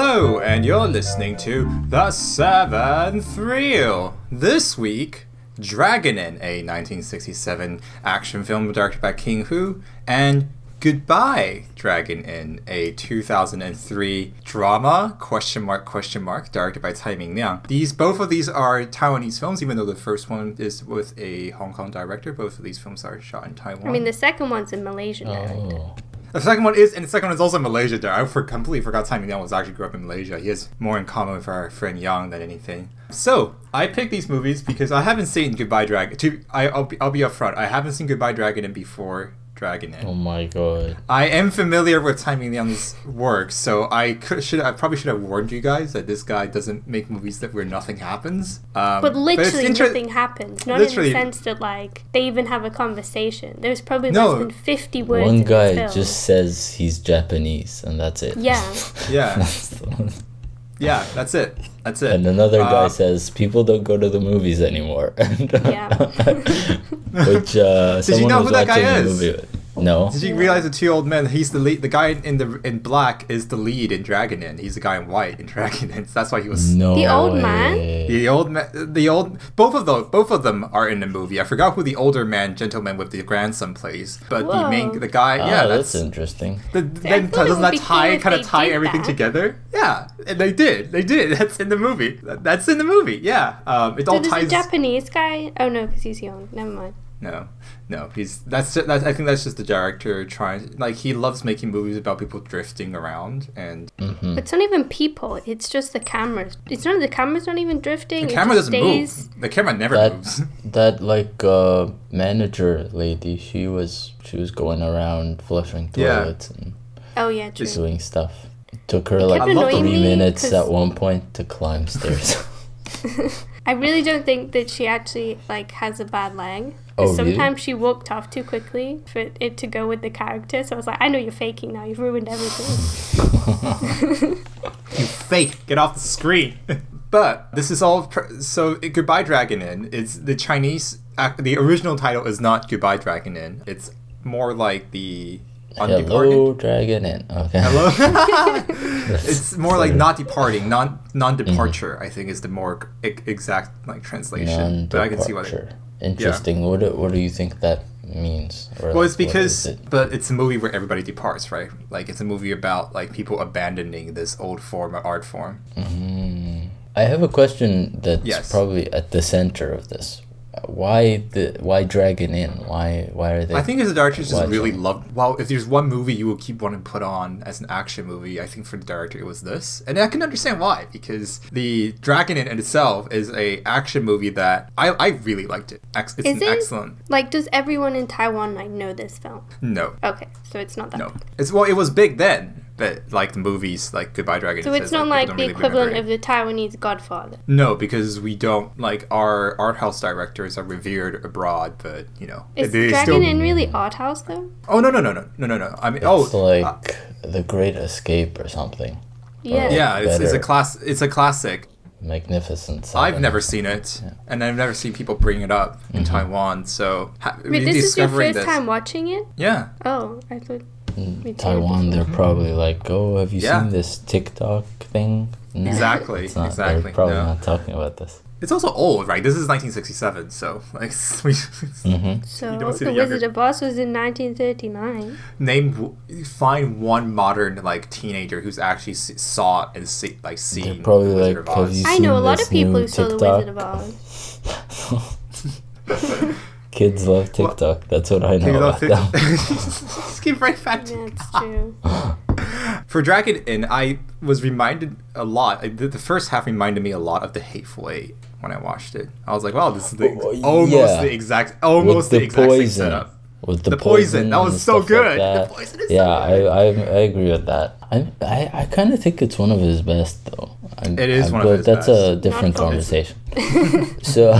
Hello, and you're listening to The Seventh Reel. This week, Dragon Dragonin, a 1967 action film directed by King Hu, and Goodbye, Dragon Inn, a 2003 drama, question mark, question mark, directed by Tsai Ming Liang. These, both of these are Taiwanese films, even though the first one is with a Hong Kong director. Both of these films are shot in Taiwan. I mean, the second one's in Malaysia director. The second one is, and the second one is also Malaysia. There, I for, completely forgot Tsai Ming Liang was actually grew up in Malaysia. He has more in common with our friend Young than anything. So I picked these movies because I haven't seen Goodbye Dragon. To I, I'll be, I'll be upfront. I haven't seen Goodbye Dragon and before Dragon Oh my god. I am familiar with Tsai Ming Liang's work, so I could should I probably should have warned you guys that this guy doesn't make movies that where nothing happens. Um, But literally it's inter- nothing happens. Not Literally- in the sense that like they even have a conversation. There's probably No. less than fifty words. One in guy the film. just says he's Japanese and that's it. Yeah. Yeah, That's the- yeah, that's it. That's it. and another guy Uh, says people don't go to the movies anymore. Yeah. Which uh, you someone know was who that guy watching the is? movie. with. No. Did you realize the two old men? He's the lead. The guy in the in black is the lead in Dragon Inn. He's the guy in white in Dragon Inn. That's why he was. No. The old man? The old man, the old, both of those, both of them are in the movie. I forgot who the older man, gentleman with the grandson plays, but the main, the guy, Oh, yeah, that's, that's, interesting. the, then thought doesn't that tie, kind of tie everything that. together? Yeah, and they did, they did. That's in the movie. That's in the movie. Yeah, um, it So all does the ties. Japanese guy? Oh no, because he's young. Never mind. No, no, he's that's ju- that's I think that's just the director trying. Like he loves making movies about people drifting around, and Hmm. It's not even people. It's just the cameras. It's not the cameras not even drifting. the camera doesn't stays. move. The camera never That moves. that like uh, manager lady, she was she was going around flushing Yeah. toilets and Oh yeah, true. doing stuff. It took her like three minutes at one point to climb stairs. I really don't think that she actually like has a bad leg. Oh, 'Cause really? sometimes she walked off too quickly for it to go with the character. So I was like, I know you're faking now. You've ruined everything. You fake. Get off the screen. but this is all. Pr- so Goodbye Dragon Inn is the Chinese. ac the original title is not Goodbye Dragon Inn. It's more like the Undeparted. Hello, Dragon Inn. Okay. Hello. it's more like not departing, non non departure. Mm-hmm. I think is the more e- exact like translation. But I can see what. Interesting. What do, what do you think that means? Well, it's like, because, it? but it's a movie where everybody departs, right? Like it's a movie about like people abandoning this old form of art form. Mm. I have a question that's Yes. probably at the center of this. Why the why Dragon Inn? Why why are they? I think as a director just watching? really loved. Well, if there's one movie you will keep wanting to put on as an action movie, I think for the director it was this, and I can understand why because the Dragon in itself is a action movie that I I really liked it. It's Is an it? excellent. like, does everyone in Taiwan like know this film? No, Okay, so it's not that. no. big. It's well, it was big then, but like the movies, like Goodbye Dragon. So it it's says, not people like the really equivalent of the Taiwanese Godfather. No, because we don't like our art house directors are revered abroad, but you know Is they Dragon still. in really art house though? Oh no no no no no no no! I mean it's oh like uh, the Great Escape or something. Yeah. yeah, it's, it's a better. class. It's a classic. Magnificent. I've never seen it, and I've never seen people bring it up in Mm-hmm. Taiwan. So ha- Wait, this is your rediscovering first time watching it? Yeah, Oh, I thought. In Taiwan, they're probably like, "Oh, have you Yeah. seen this TikTok thing?" No, Exactly, it's not. exactly, They're probably no. not talking about this. it's also old, right? This is 1967, so like we hmm So You don't see the the younger- Wizard of Oz was in 1939. name find one modern like teenager who's actually saw it and see like seen They're probably the like, of have Oz. you I know a lot of people new who saw the Wizard of Oz. Kids love TikTok. That's what I know about about them. it. Just keep right back to Yeah, it's true. For Dragon Inn, I was reminded a lot. The, the first half reminded me a lot of The Hateful Eight when I watched it. I was like, wow, this is the, Oh, almost yeah. the exact, almost the, the exact same poison. setup. With the, The poison, that was so stuff like good. The poison is so yeah, good. I, I I agree with that. I I, I kind of think it's one of his best though. I, It is I- one of but his that's a best. different Not for- conversation. so,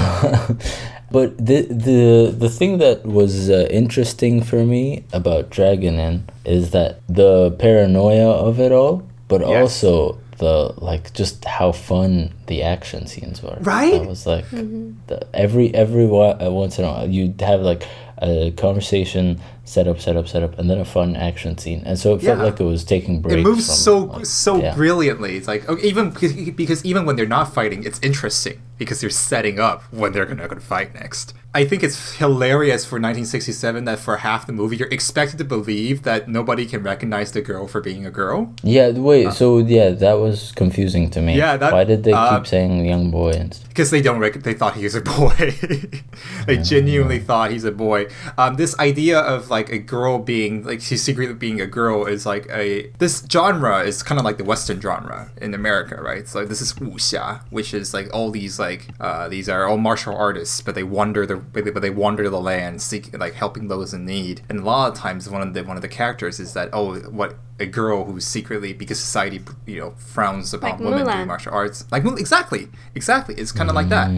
but the the the thing that was uh, interesting for me about Dragon Inn is that the paranoia of it all, but Yes. also the like just how fun the action scenes were. Right? I was like, the, every every uh, once in a while you'd have like a conversation, set up, set up, set up, and then a fun action scene. And so it felt Yeah. like it was taking breaks. it moves from, so like- so yeah. brilliantly. It's like okay, even because, because even when they're not fighting, it's interesting because they're setting up when they're gonna, gonna fight next. I think it's hilarious for 1967 that for half the movie you're expected to believe that nobody can recognize the girl for being a girl. Yeah, wait. so yeah, that was confusing to me. Uh, Yeah, that- Why did they uh, keep saying young boy and because they don't rec- they thought he was a boy they genuinely thought he's a boy um, this idea of like a girl being like she's secretly being a girl is like a this genre is kind of like the western genre in america right so this is wuxia which is like all these like uh, these are all martial artists but they wander the but they, but they wander the land seeking like helping those in need and a lot of times one of the one of the characters is that oh what a girl who's secretly because society you know frowns upon Like women Mulan. doing martial arts like exactly exactly it's kind of like that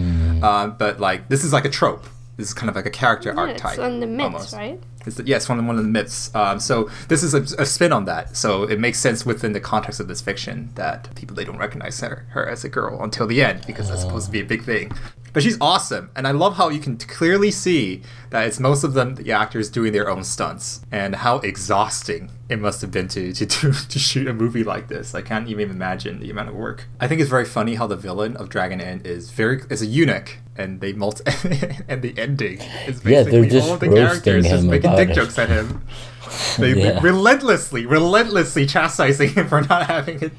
uh, but like this is like a trope this is kind of like a character Yeah, archetype it's on the myths, almost. right? It's the, yes, one of one of the myths. Um, so this is a, a spin on that. So it makes sense within the context of this fiction that people they don't recognize her, her as a girl until the end because that's supposed to be a big thing. But she's awesome, and I love how you can clearly see that it's most of them the actors doing their own stunts, and how exhausting it must have been to to do, to shoot a movie like this. I can't even imagine the amount of work. I think it's very funny how the villain of Dragon Inn is very is a eunuch, and they multi and the ending is Yeah, basically they're just all the roasting characters just him making dick it. jokes at him. They Yeah. relentlessly, relentlessly chastising him for not having it.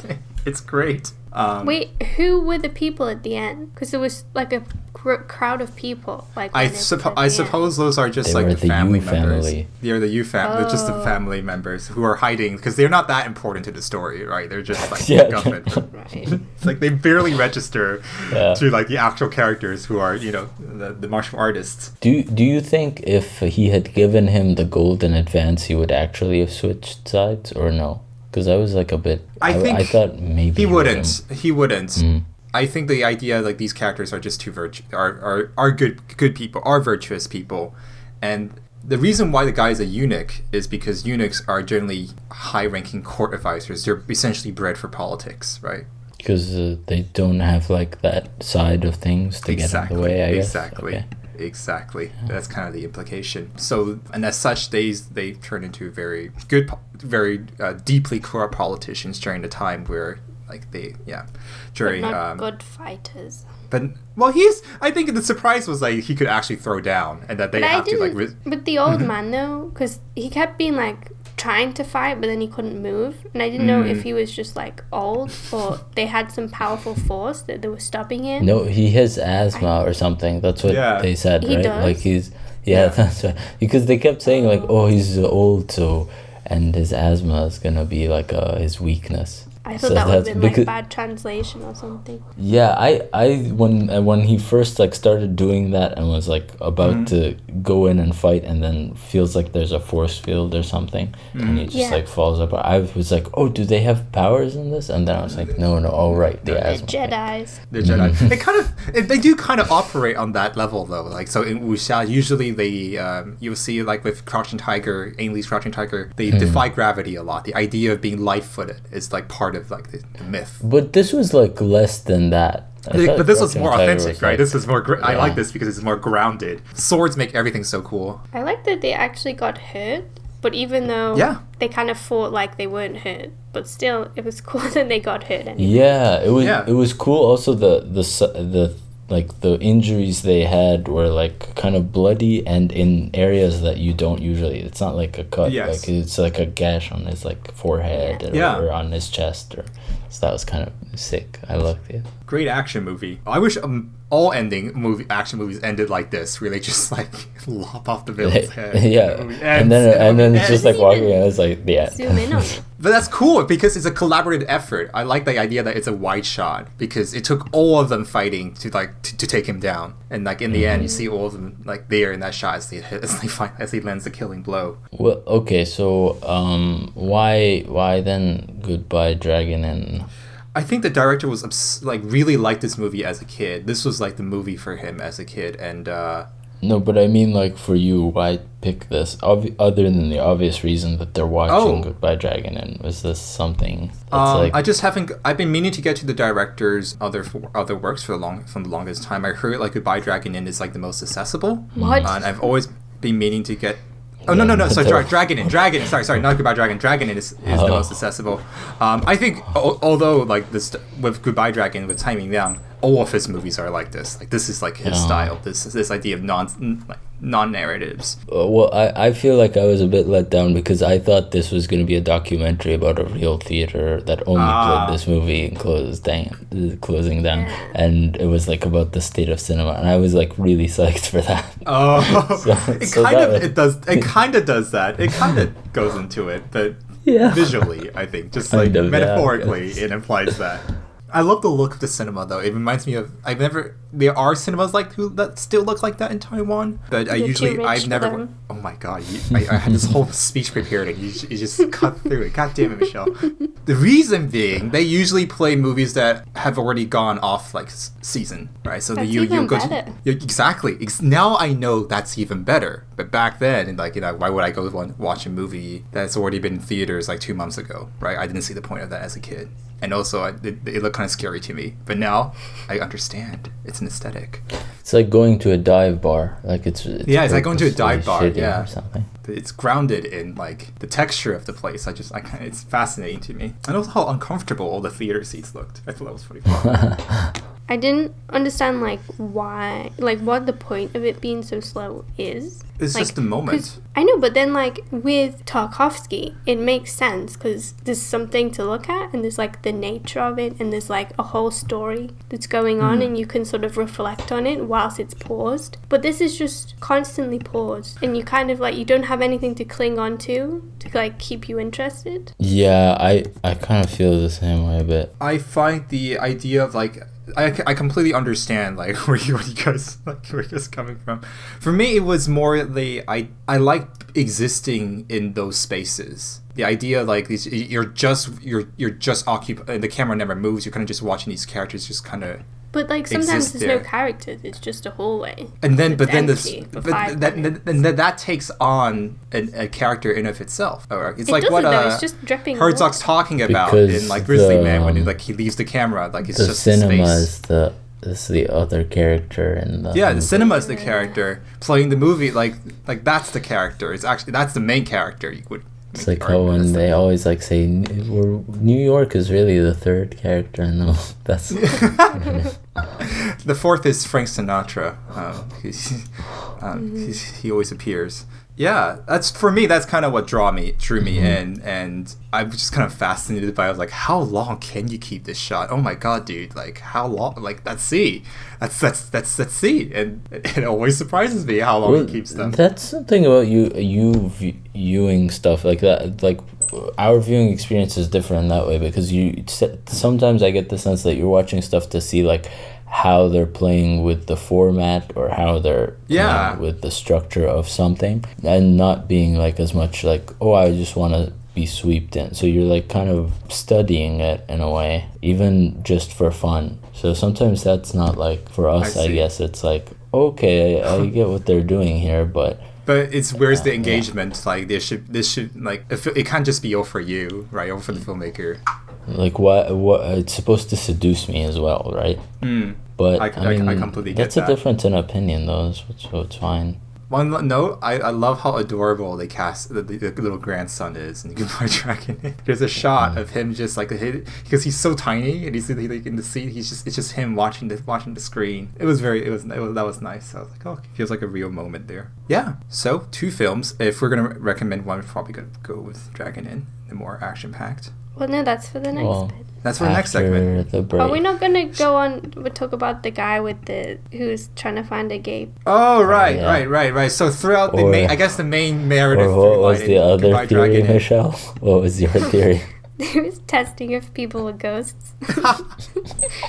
It's great. Um, Wait, who were the people at the end? Because there was like a cr- crowd of people. Like I when it was suppo- I the end. suppose those are just They like were the the family Yu members. family. They're the U fam. They're just the Oh. family members who are hiding because they're not that important to the story, right? They're just like Yeah. government. Right. It's like they barely register Yeah. to like the actual characters who are you know the, the martial artists. Do Do you think if he had given him the gold in advance, he would actually have switched sides, or no? Because I was like a bit. I think I thought maybe He would wouldn't. He wouldn't. Mm. I think the idea like these characters are just too virtu- are, are are good good people, are virtuous people, and the reason why the guy is a eunuch is because eunuchs are generally high-ranking court advisors. They're essentially bred for politics, right? Because uh, they don't have like that side of things to get in the way. I guess. exactly. Okay. Exactly. That's kind of the implication. So, and as such, they they turn into very good, very uh, deeply corrupt politicians during the time where, like, they yeah, But during not um, good fighters. But well, he's. I think the surprise was like he could actually throw down, and that they But have to like. didn't. But the old man though, because he kept being like trying to fight, but then he couldn't move, and I didn't know Mm. if he was just like old or they had some powerful force that they were stopping him. No, he has asthma or something. That's what Yeah. they said, He right? does? Like he's yeah, that's right. Because they kept saying like, oh, he's old, so and his asthma is gonna be like uh, his weakness. I thought So that would have that's been like because- bad translation or something. Yeah, I, I when uh, when he first like started doing that and was like about Mhm. to go in and fight and then feels like there's a force field or something and he just Yeah. like falls up. I was like, oh, do they have powers in this? And then I was like, no, no, oh right, the The asthma. Jedi's. the Jedi. They kind of it, they do kind of operate on that level though. Like so in wuxia, usually they um, you'll see like with Crouching Tiger, Ang Lee's Crouching Tiger, they defy gravity a lot. The idea of being light-footed is like part of like the, the myth. But this was like less than that. I But this was more authentic, was, right? like- This is more. Gr- I like this because it's more grounded. Swords make everything so cool. I like that they actually got hurt, but even though Yeah. they kind of fought like they weren't hurt, but still, it was cool that they got hurt. Anyway. Yeah, it was Yeah. it was cool. Also, the the su- the like the injuries they had were like kind of bloody and in areas that you don't usually. It's not like a cut. Yes. Like it's like a gash on his like forehead or, Yeah. or on his chest or. So that was kind of sick. I loved it. Great action movie. I wish um, all ending movie action movies ended like this, where they just like lop off the villain's head. yeah, The and then the and then it's just like walking and it's like the end. Zoom in on it. But that's cool because it's a collaborative effort. I like the idea that it's a wide shot because it took all of them fighting to like to, to take him down, and like in the end, you see all of them like there in that shot as they as they fight, as he lands the killing blow. Well, okay, so um, why why then goodbye dragon and I think the director was obs- like really liked this movie as a kid. This was like the movie for him as a kid, and uh, No, but I mean, like, for you, why pick this? Obvi- other than the obvious reason that they're watching Oh. Goodbye Dragon, and was this something that's Um, like, I just haven't. I've been meaning to get to the director's other other works for the long from the longest time. I heard like Goodbye Dragon Inn is like the most accessible. What? Uh, and I've always been meaning to get. Oh no no no! Sorry, sorry, Dragon Inn, Dragon. Sorry, sorry, not Goodbye Dragon. Dragon Inn is, is the Oh. most accessible. Um, I think, al- although like this with Goodbye Dragon with Tsai Ming Liang, all of his movies are like this. Like this is like his Yeah. style. This this idea of non like non narratives. Uh, Well, I, I feel like I was a bit let down because I thought this was going to be a documentary about a real theater that only Ah. played this movie and closed down, uh, closing down, and it was like about the state of cinema, and I was like really psyched for that. Oh, So- it so kind that of was- it does it kind of does that. It kind of goes into it, but Yeah. visually, I think just Kind like of, metaphorically, guess. it implies that. I love the look of the cinema though. It reminds me of I've never there are cinemas like who that still look like that in Taiwan, but I You're usually I've never. Oh my god, you, I, I had this whole speech prepared and you, you just cut through it. God damn it, Michelle. The reason being they usually play movies that have already gone off like season, right? So that That's you you go to exactly. Ex- Now I know that's even better. But back then, and like you know, why would I go watch a movie that's already been in theaters like two months ago, right? I didn't see the point of that as a kid, and also it, it looked kind of scary to me. But now I understand. It's an aesthetic. It's like going to a dive bar, like it's, it's Yeah, it's like going to a dive bar, yeah. or something. It's grounded in like the texture of the place. I just I kind it's fascinating to me, and also how uncomfortable all the theater seats looked. I thought that was pretty fun. I didn't understand like why, like what the point of it being so slow is. It's Like, just the moment. I know, but then like with Tarkovsky, it makes sense because there's something to look at, and there's like the nature of it, and there's like a whole story that's going on, hmm. and you can sort of reflect on it whilst it's paused. But this is just constantly paused, and you kind of like you don't have anything to cling on to to like keep you interested. Yeah, I I kind of feel the same way a bit. I find the idea of like I, I completely understand like where you where you guys like where you guys coming from. For me, it was more the I I like existing in those spaces. The idea like these you're just you're you're just occupied. The camera never moves. You're kind of just watching these characters just kind of. But like sometimes there's there. no characters; it's just a hallway. And then, but then this, but five that, and that, that takes on a, a character in of itself. Or it's It like what doesn't, though, uh, it's just dripping Herzog's water. talking about Because in like Grizzly the, Man when he, like he leaves the camera, like it's the just cinema space. is the is the other character in the Yeah, the cinema is the character playing the movie. Like, like that's the character. It's actually that's the main character. You would. It's like the how when as they always like say New York is really the third character. No, that's the- the fourth is Frank Sinatra. Um, he's, um, he's, he always appears. Yeah, that's for me. That's kind of what draw me, drew me mm-hmm. in, and I'm just kind of fascinated by. I was like, how long can you keep this shot? Oh my god, dude! Like how long? Like that's C. That's that's that's that's C, and it always surprises me how long Well, he keeps them. That's something about you you viewing stuff like that. Like our viewing experience is different in that way because you sometimes I get the sense that you're watching stuff to see like how they're playing with the format or how they're Yeah. with the structure of something and not being like as much like oh I just want to be swept in so you're like kind of studying it in a way even just for fun so sometimes that's not like for us I, see. guess it's like okay I, I get what they're doing here but But it's where's the Yeah, yeah. engagement? Like this should this should like it can't just be all for you, right? All for the mm. filmmaker. Like what what it's supposed to seduce me as well right Hmm. but I- i, I- mean I completely get that's a difference in opinion though so, it's fine One note, I, I love how adorable they cast the, the, the little grandson is in Goodbye Dragon. There's a shot of him just like because he's so tiny and he's like in the seat. He's just it's just him watching the watching the screen. It was very it was, it was that was nice. I was like, oh, it feels like a real moment there. Yeah. So two films. If we're gonna recommend one, we're probably gonna go with Dragon Inn, the more action packed. Well, no, that's for the next Well, bit. That's for the next segment. the break Are we not gonna go on? We talk about the guy with the who's trying to find a gay. Oh right, yeah. right, right, right. So throughout the main, I guess the main narrative. or what was the other theory michelle what was your theory He was testing if people were ghosts.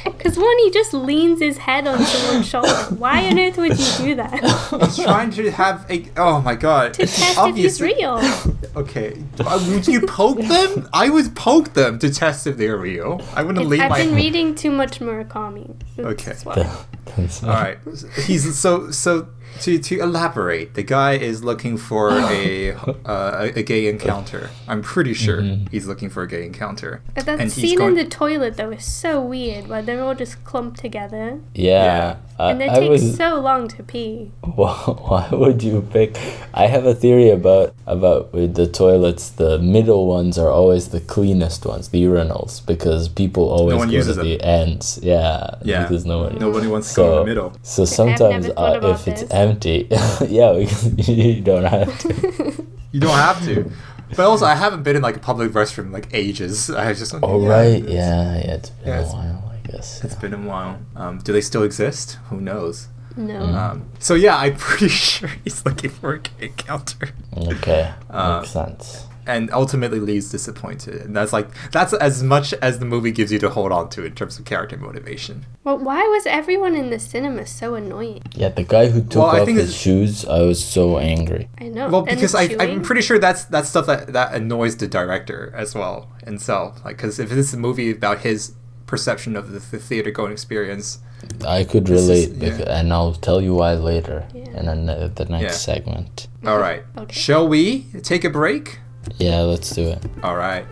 Because one, he just leans his head on someone's shoulder. Why on earth would you do that? He's trying to have a. Oh my god! to test if he's real. Okay, uh, would you poke them? I would poke them to test if they're real. I wouldn't leave I've my. been reading too much Murakami. That's Okay. why. All right, he's so so. To to elaborate, the guy is looking for a uh, a, a gay encounter. I'm pretty sure Mm-hmm. he's looking for a gay encounter. But that And scene going- in the toilet though is so weird, where they're all just clumped together, Yeah, and they I, I take was. so long to pee. Why, why would you pick? I have a theory about about with the toilets. The middle ones are always the cleanest ones, the urinals, because people always one go uses to the ends. Yeah, Yeah, because no one. nobody wants to go in the middle. So sometimes never uh, about if it's this. Empty, yeah, you don't have to. You don't have to. But also, I haven't been in like a public restroom in, like ages. I just Oh yeah, right, it's- yeah, yeah. It's been Yeah, a it's- while, I guess. It's been a while. Um, do they still exist? Who knows? No. Mm. Um, so yeah, I'm pretty sure he's looking for a gay encounter, Okay, Uh, makes sense. And ultimately leaves disappointed. And that's like that's as much as the movie gives you to hold on to in terms of character motivation. Well, why was everyone in the cinema so annoying? Yeah, the guy who took Well, I off think his it's- shoes, I was so angry. I know. Well, because I, I'm pretty sure that's that's stuff that that annoys the director as well himself. Like, because if this is a movie about his perception of the, the theater going experience, I could This is- relate, yeah. bec- and I'll tell you why later Yeah. in an, uh, the next Yeah. segment. all right. Okay. Shall we take a break? Yeah, let's do it. All right.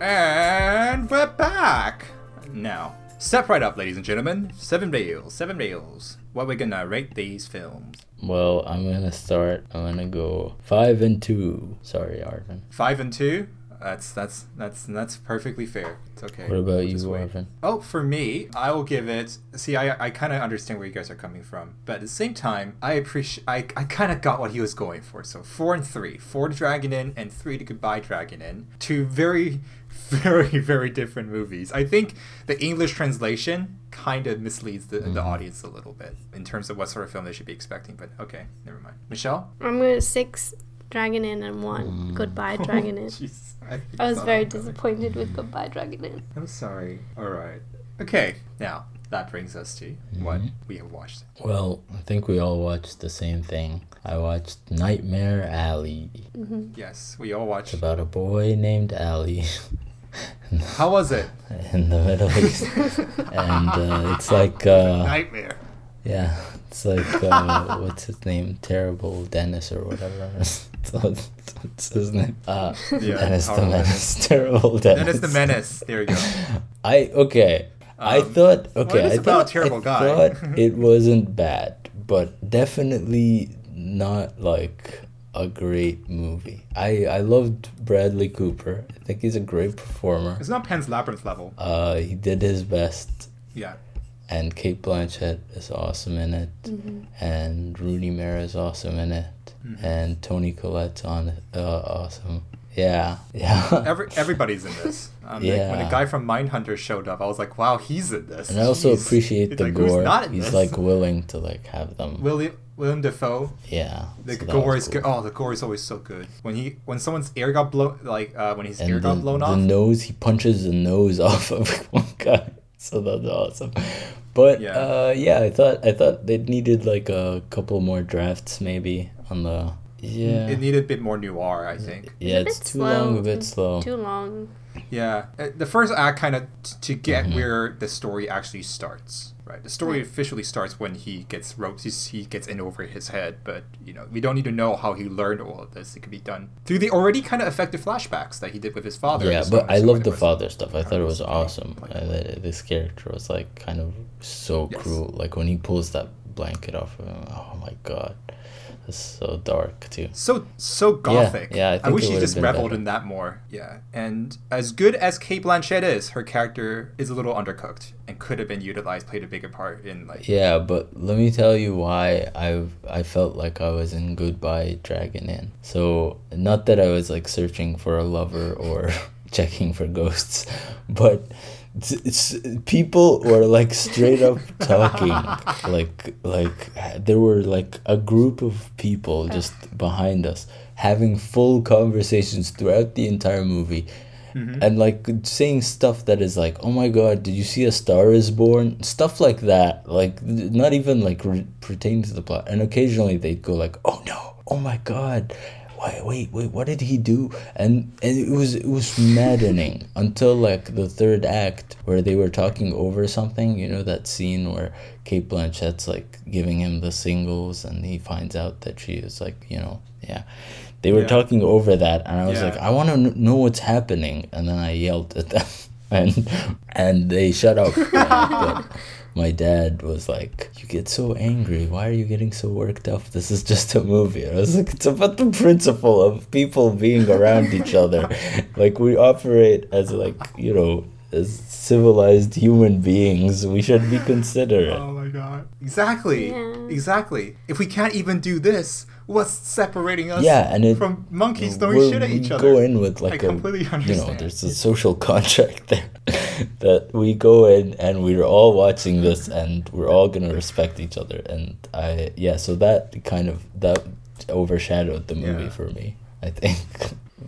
And we're back. Now, step right up, ladies and gentlemen. Seven reels, seven reels. What we're gonna rate these films? Well, I'm gonna start. I'm gonna go five and two. Sorry, Arvin. Five and two. That's that's that's that's perfectly fair. It's okay. What about you, just wait. Arvin? Oh, for me, I will give it. See, I, I kind of understand where you guys are coming from, but at the same time, I appreciate. I, I kind of got what he was going for. So four and three, four to Dragon Inn and three to Goodbye Dragon Inn. Two very, very, very different movies. I think the English translation kind of misleads the, the mm-hmm. audience a little bit in terms of what sort of film they should be expecting. But okay, never mind. Michelle. I'm going to six Dragon Inn and one Goodbye Dragon Inn. Jeez, I was very that coming. disappointed with Goodbye Dragon Inn. I'm sorry. All right. Okay. Now that brings us to what we have watched. Well, I think we all watched the same thing. I watched Nightmare Alley. Yes, we all watched. It's about a boy named Ali How was it? in the Middle East, and uh, it's like uh, Nightmare. yeah, it's like uh, what's his name? Terrible Dennis or whatever. what's his name? Uh, Yeah, Dennis the Menace. Terrible Dennis. Dennis the Menace. There you go. I okay. I Um, thought well, okay. I thought a terrible I guy. thought it wasn't bad, but definitely not like a great movie. I I loved Bradley Cooper. I think he's a great performer. It's not Pan's Labyrinth level. Uh, he did his best, Yeah. And Cate Blanchett is awesome in it, Mm-hmm. and Rooney Mara is awesome in it, Mm-hmm. and Toni Collette's on it. Uh, awesome. Yeah, yeah. Every everybody's in this. Um, like, when Yeah. a guy from Mindhunter showed up, I was like, wow, he's in this. And I also Jeez. appreciate It's the like, gore. not in He's this? like willing to like have them. William William Dafoe. yeah. The so gore is cool. good. Oh, the gore is always so good. When he when someone's ear got blown, like uh, when his ear and got the, blown the off. nose he punches the nose off of one guy so that's awesome but Yeah. uh yeah i thought i thought they needed like a couple more drafts maybe on the yeah It needed a bit more noir, I think. yeah a it's too slow. long a bit slow Too long. Yeah, Uh, the first act kind of t- to get Mm-hmm. where the story actually starts. Right, the story officially starts when he gets ropes. He's, he gets in over his head, but you know we don't need to know how he learned all of this. It could be done through the already kind of effective flashbacks that he did with his father. yeah but i so love the was- father stuff i thought it was was awesome like- this character was like kind of so Yes. cruel like when he pulls that blanket off of him oh my god it's so dark too So so gothic. yeah, I I, think wish she just reveled better. in that more. Yeah, and as good as Cate Blanchett is, her character is a little undercooked and could have been utilized, played a bigger part in like. Yeah, but let me tell you why I I felt like I was in Goodbye Dragon Inn. So not that I was like searching for a lover or checking for ghosts, but it's, people were like straight up talking. Like like there were like a group of people just behind us having full conversations throughout the entire movie mm-hmm. and like saying stuff that is like oh my god did you see a star is born? Stuff like that. Like not even like re- pertaining to the plot. And occasionally they'd go like oh no oh my god wait, wait, wait, what did he do? And and it was it was maddening until like the third act where they were talking over something. You know that scene where Cate Blanchett's like giving him the singles, and he finds out that she is like, you know, yeah. They were Yeah. talking over that, and I was Yeah. like, I want to kn- know what's happening, and then I yelled at them, and and they shut up. my dad was like, "You get so angry. Why are you getting so worked up? This is just a movie." And I was like, "It's about the principle of people being around each other. Like we operate as like you know." As civilized human beings, we should be considerate. Oh my god. Exactly. Yeah. Exactly. If we can't even do this, what's separating us Yeah, and it- from monkeys throwing shit at each other? go in with like I a completely you know there's a social contract there that we go in and we're all watching this and we're all gonna respect each other and I yeah so that kind of that overshadowed the movie Yeah. for me I think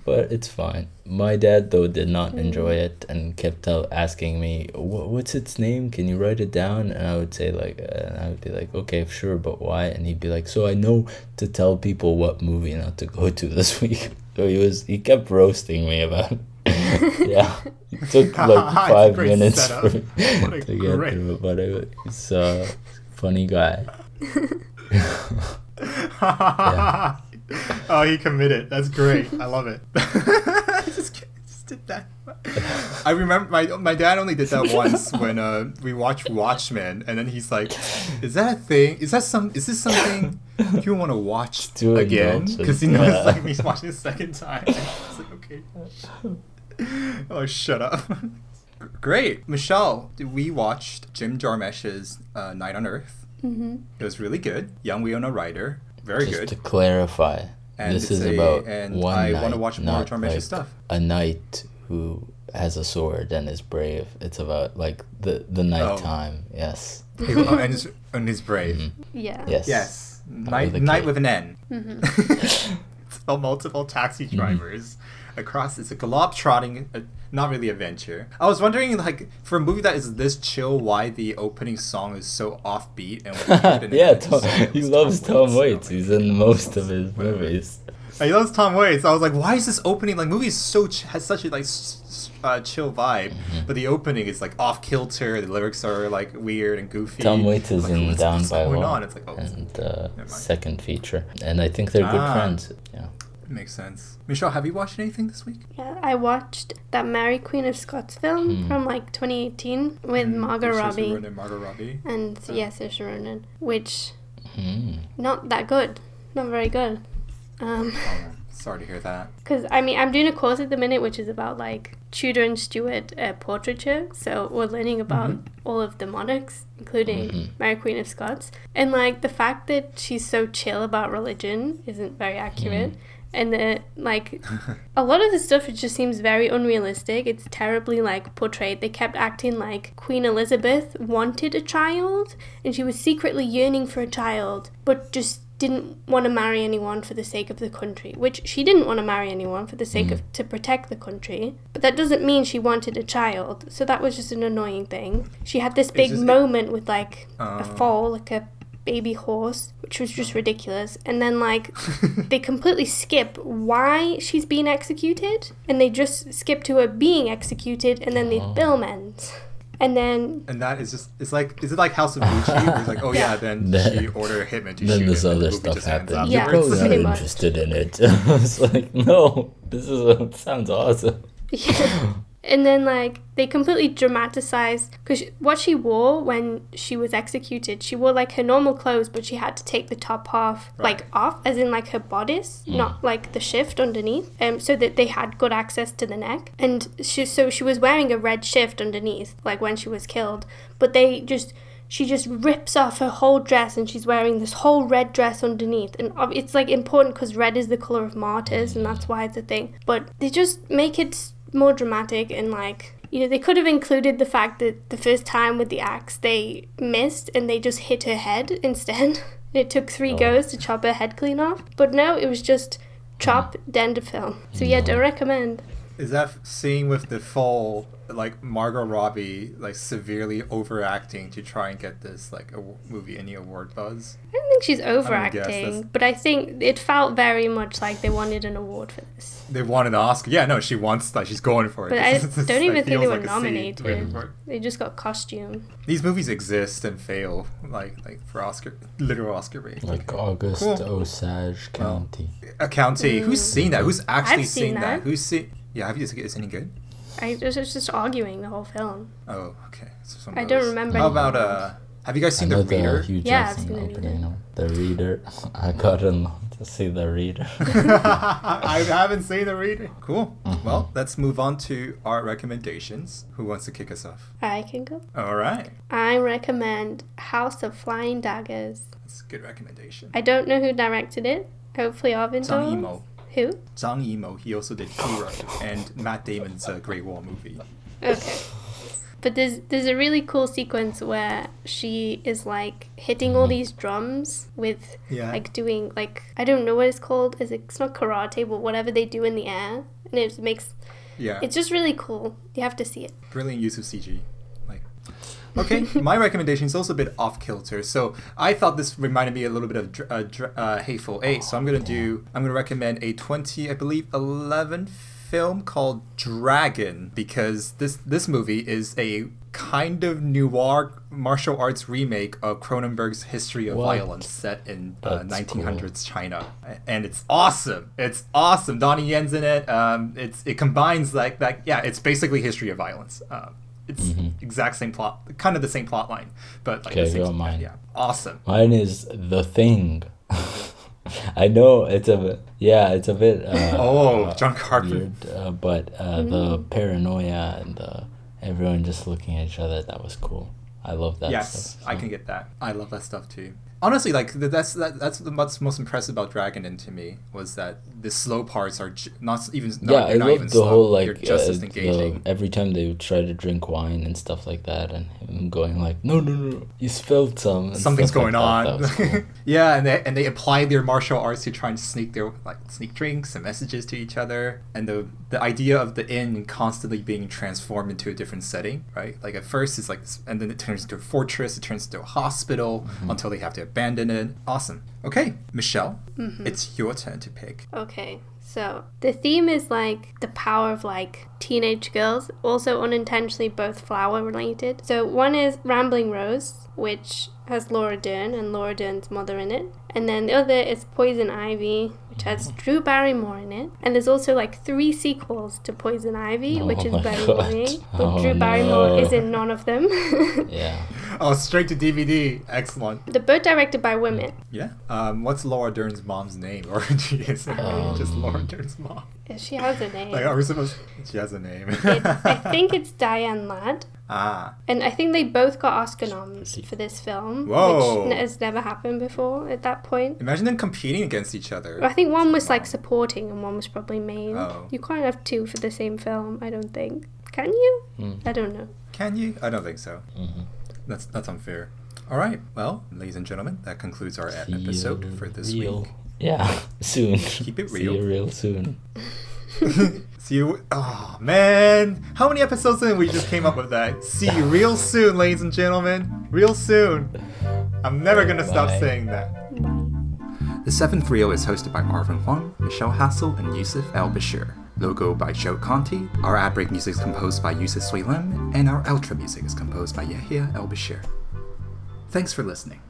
but it's fine. My dad though did not enjoy it and kept asking me "Wha- what's its name? Can you write it down? And I would say like uh, and I would be like okay sure but why? And he'd be like so I know to tell people what movie not to go to this week. So he was he kept roasting me about it. yeah. It took like five minutes setup. for me to get great- through it but it, he's a funny guy oh, he committed. That's great. I love it. just, just did that. I remember my my dad only did that once when uh, we watched Watchmen, and then he's like, "Is that a thing? Is that some? Is this something you want to watch Too again?" Because he knows yeah. like me watching the second time. It's like, okay. oh, shut up. Great, Michelle. We watched Jim Jarmusch's uh, Night on Earth. Mm-hmm. It was really good. Young Winona Ryder, very just good. to clarify And this is a- about and one I knight, wanna watch more not like stuff. a knight who has a sword and is brave. It's about like the the Oh. nighttime. Yes. oh, and is and is brave. Mm-hmm. Yeah. Yes. Yes, Not night with a night with an N. Mm-hmm. it's about multiple taxi Mm-hmm. Across. It's a globe-trotting, uh, not really adventure. I was wondering, like, for a movie that is this chill, why the opening song is so offbeat and weird. And yeah, Tom, he loves Tom Waits. I'm He's in most of his movies. He loves Tom Waits. I was like, why is this opening like movie is so ch- has such a like uh, chill vibe, Mm-hmm. but the opening is like off kilter. The lyrics are like weird and goofy. Tom Waits is Like, in Down by going Law on? It's like, oh, and uh, second feature, and I think they're good Ah. friends. Yeah. Makes sense. Michelle, have you watched anything this week? Yeah, I watched that Mary Queen of Scots film Hmm. from like 2018 with Margot Saoirse Robbie Ronan, Margot Robbie. and Oh. yes, Saoirse Ronan, which Hmm. not that good, not very good. Um, Oh, sorry to hear that. Because, I mean, I'm doing a course at the minute which is about like Tudor and Stuart uh, portraiture. So we're learning about all of the monarchs, including Mary Queen of Scots. And like the fact that she's so chill about religion isn't very accurate. And that, like, a lot of the stuff it just seems very unrealistic. It's terribly like portrayed. They kept acting like Queen Elizabeth wanted a child, and she was secretly yearning for a child, but just didn't want to marry anyone for the sake of the country. Which she didn't want to marry anyone for the sake of mm. to protect the country. But that doesn't mean she wanted a child. So that was just an annoying thing. She had this big just- moment with like Oh. a fall, like a baby horse, which was just oh. ridiculous. And then like they completely skip why she's being executed, and they just skip to her being executed, and then the Oh. film ends. And then And that is just, it's like, is it like House of Gucci? it's like, oh yeah, then Then- she ordered a hitman to Then shoot this him, and other the stuff just ends happened. Yeah, You're probably not pretty interested in it. it's like, no, this is a, sounds awesome. And then, like, they completely dramatized because what she wore when she was executed, she wore like her normal clothes, but she had to take the top half like off, as in like her bodice, not like the shift underneath, um, so that they had good access to the neck. And she, so she was wearing a red shift underneath, like when she was killed, but they just. She just rips off her whole dress and she's wearing this whole red dress underneath. And it's like important because red is the color of martyrs and that's why it's a thing. But they just make it more dramatic and like you know they could have included the fact that the first time with the axe they missed and they just hit her head instead. It took three Oh. goes to chop her head clean off. But no it was just chop mm. then to film. So yeah mm. don't recommend Is that scene with the full like Margot Robbie like severely overacting to try and get this like a movie any award buzz? I don't think she's guess that's- overacting, but I think it felt very much like they wanted an award for this. They wanted an Oscar. Yeah, no, she wants like she's going for it. But I This don't even like, think they were like nominated. waiting for it. They just got costume. These movies exist and fail, like like for Oscar, literal Oscar bait. Like August Cool. Osage County. A county. Who's mm. seen that? Who's actually I've seen that? that. Who's seen? Yeah, have you? Is it any good? I was just, just arguing the whole film. Oh, okay. So I don't remember How about uh? Have you guys I seen know the Reader? the Hugh Yeah, I've Jackson seen The opening. Reader. The Reader. I got in to see the Reader. I haven't seen the Reader. Cool. Mm-hmm. Well, let's move on to our recommendations. Who wants to kick us off? I can go. All right. I recommend House of Flying Daggers. That's a good recommendation. I don't know who directed it. Hopefully Arvind Zhang does. Yimou. Who? Zhang Yimou. He also did Hero and Matt Damon's uh, Great Wall movie. Okay. But there's there's a really cool sequence where she is like hitting all these drums with Yeah. like doing like I don't know what it's called. Is it, it's not karate, but whatever they do in the air, and it makes Yeah. it's just really cool. You have to see it. brilliant use of CG. Okay, my recommendation is also a bit off kilter. So I thought this reminded me a little bit of Dr- uh, Dr- uh, Hateful Eight. So I'm gonna do. I'm gonna recommend a 20, I believe, 11 film called Dragon because this this movie is a kind of noir martial arts remake of Cronenberg's History of What? Violence set in uh, That's 1900s China, and it's awesome. It's awesome. Donnie Yen's in it. Um, it's it combines like that. Yeah, it's basically History of Violence. Um, it's exact same plot, kind of the same plot line, but like Okay, the same, go on mine. yeah, awesome. Mine is The Thing. I know it's a bit, yeah, it's a bit. Uh, Oh, uh, John Carpenter. Weird, uh, but uh, the paranoia and the everyone just looking at each other, that was cool. I love that yes, stuff. I can get that. I love that stuff too. Honestly, like that's that, that's the what's most impressive about Dragon Inn to me was that the slow parts are not even no, yeah, I not love the slow. whole They're like just uh, as the- every time they would try to drink wine and stuff like that, and him going like, "No, no, no, you spilled some." Something's like going that. on. Cool. yeah, and they and they apply their martial arts to try and sneak their like sneak drinks and messages to each other. And the the idea of the inn constantly being transformed into a different setting, right? Like at first it's like, and then it turns into a fortress. It turns into a hospital Mm-hmm. until they have to abandon it. Awesome. Okay, Michelle, Mm-hmm. it's your turn to pick. Okay, so the theme is like the power of like teenage girls, also unintentionally both flower related. So one is Rambling Rose, which has Laura Dern and Laura Dern's mother in it. And then the other is Poison Ivy, which has Drew Barrymore in it. And there's also like three sequels to Poison Ivy, Oh which is very God. worrying. But Oh Drew Barrymore no. is in none of them. Yeah. Oh, straight to DVD. Excellent. They're both directed by women. Yeah. Um, what's Laura Dern's mom's name? Or she is just Um, Laura Dern's mom. She has a name. Like, are we supposed? She has a name. It, I think it's Diane Ladd. ah. And I think they both got Oscar noms for this film, Whoa. which n- has never happened before at that point. Imagine them competing against each other. I think one was like supporting and one was probably main. Oh. You can't have two for the same film, I don't think. Can you? Mm. I don't know. Can you? I don't think so. Mhm. That's that's unfair. All right. Well, ladies and gentlemen, that concludes our See you episode for this real. week. Yeah, soon. Keep it See real. you real soon. See you. Oh man, how many episodes in we just came up with that? See you real soon, ladies and gentlemen. Real soon. I'm never gonna stop saying that. The Seventh Reel oh is hosted by Marvin Huang, Michelle Hassel, and Yusuf El Bashir. Logo by Joe Conti. Our ad break music is composed by Yusuf Sui Lim, and our outro music is composed by Yahya El Bashir. Thanks for listening.